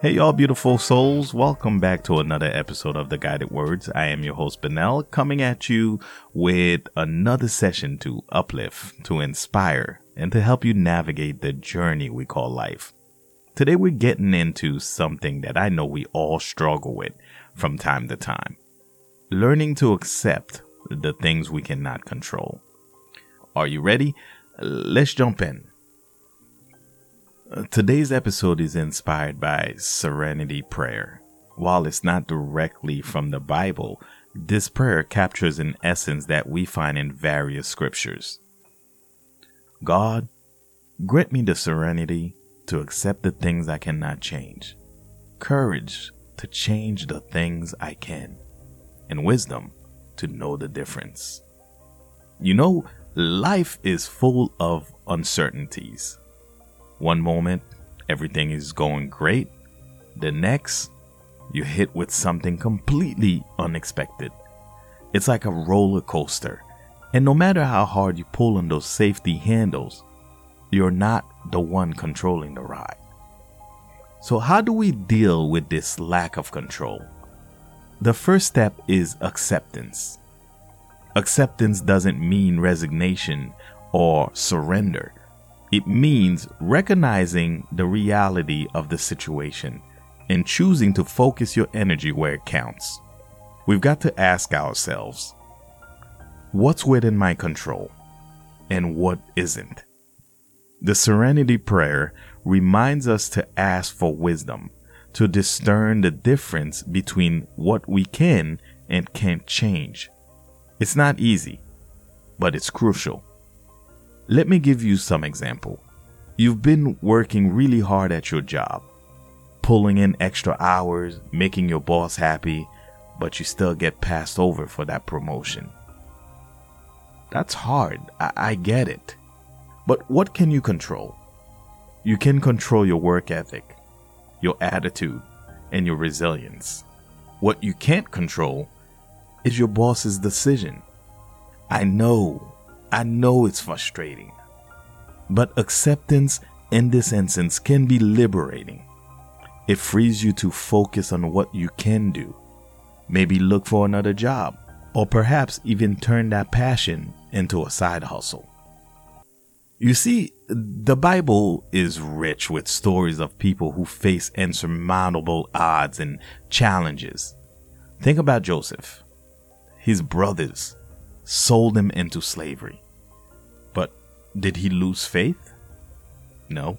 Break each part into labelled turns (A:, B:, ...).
A: Hey, y'all, beautiful souls. Welcome back to another episode of The Guided Words. I am your host, Benel, coming at you with another session to uplift, to inspire, and to help you navigate the journey we call life. Today, we're getting into something that I know we all struggle with from time to time learning to accept the things we cannot control. Are you ready? Let's jump in. Today's episode is inspired by Serenity Prayer. While it's not directly from the Bible, this prayer captures an essence that we find in various scriptures. God, grant me the serenity to accept the things I cannot change, courage to change the things I can, and wisdom to know the difference. You know, life is full of uncertainties one moment, everything is going great. The next, you hit with something completely unexpected. It's like a roller coaster. And no matter how hard you pull on those safety handles, you're not the one controlling the ride. So, how do we deal with this lack of control? The first step is acceptance. Acceptance doesn't mean resignation or surrender. It means recognizing the reality of the situation and choosing to focus your energy where it counts. We've got to ask ourselves what's within my control and what isn't? The Serenity Prayer reminds us to ask for wisdom, to discern the difference between what we can and can't change. It's not easy, but it's crucial. Let me give you some example. You've been working really hard at your job, pulling in extra hours, making your boss happy, but you still get passed over for that promotion. That's hard. I, I get it. But what can you control? You can control your work ethic, your attitude, and your resilience. What you can't control is your boss's decision. I know I know it's frustrating, but acceptance in this instance can be liberating. It frees you to focus on what you can do, maybe look for another job, or perhaps even turn that passion into a side hustle. You see, the Bible is rich with stories of people who face insurmountable odds and challenges. Think about Joseph. His brothers sold him into slavery. But did he lose faith? No.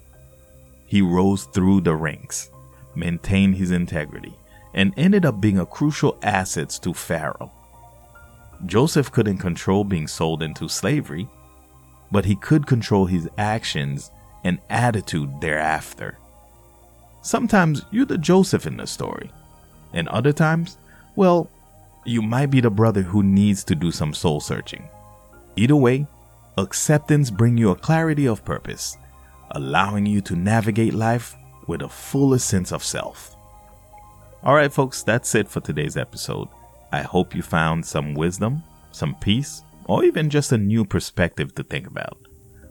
A: He rose through the ranks, maintained his integrity, and ended up being a crucial asset to Pharaoh. Joseph couldn't control being sold into slavery, but he could control his actions and attitude thereafter. Sometimes you're the Joseph in the story, and other times, well, you might be the brother who needs to do some soul searching. Either way, acceptance brings you a clarity of purpose, allowing you to navigate life with a fuller sense of self. Alright, folks, that's it for today's episode. I hope you found some wisdom, some peace, or even just a new perspective to think about.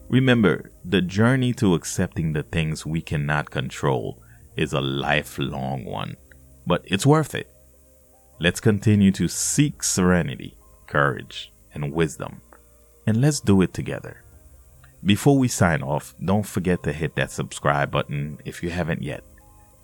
A: Remember, the journey to accepting the things we cannot control is a lifelong one, but it's worth it. Let's continue to seek serenity, courage, and wisdom. And let's do it together. Before we sign off, don't forget to hit that subscribe button if you haven't yet.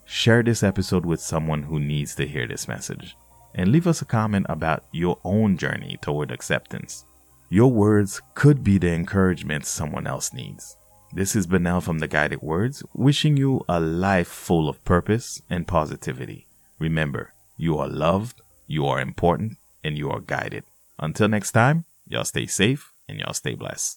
A: Share this episode with someone who needs to hear this message. And leave us a comment about your own journey toward acceptance. Your words could be the encouragement someone else needs. This is Benel from The Guided Words, wishing you a life full of purpose and positivity. Remember, you are loved, you are important and you are guided. Until next time, y'all stay safe and y'all stay blessed.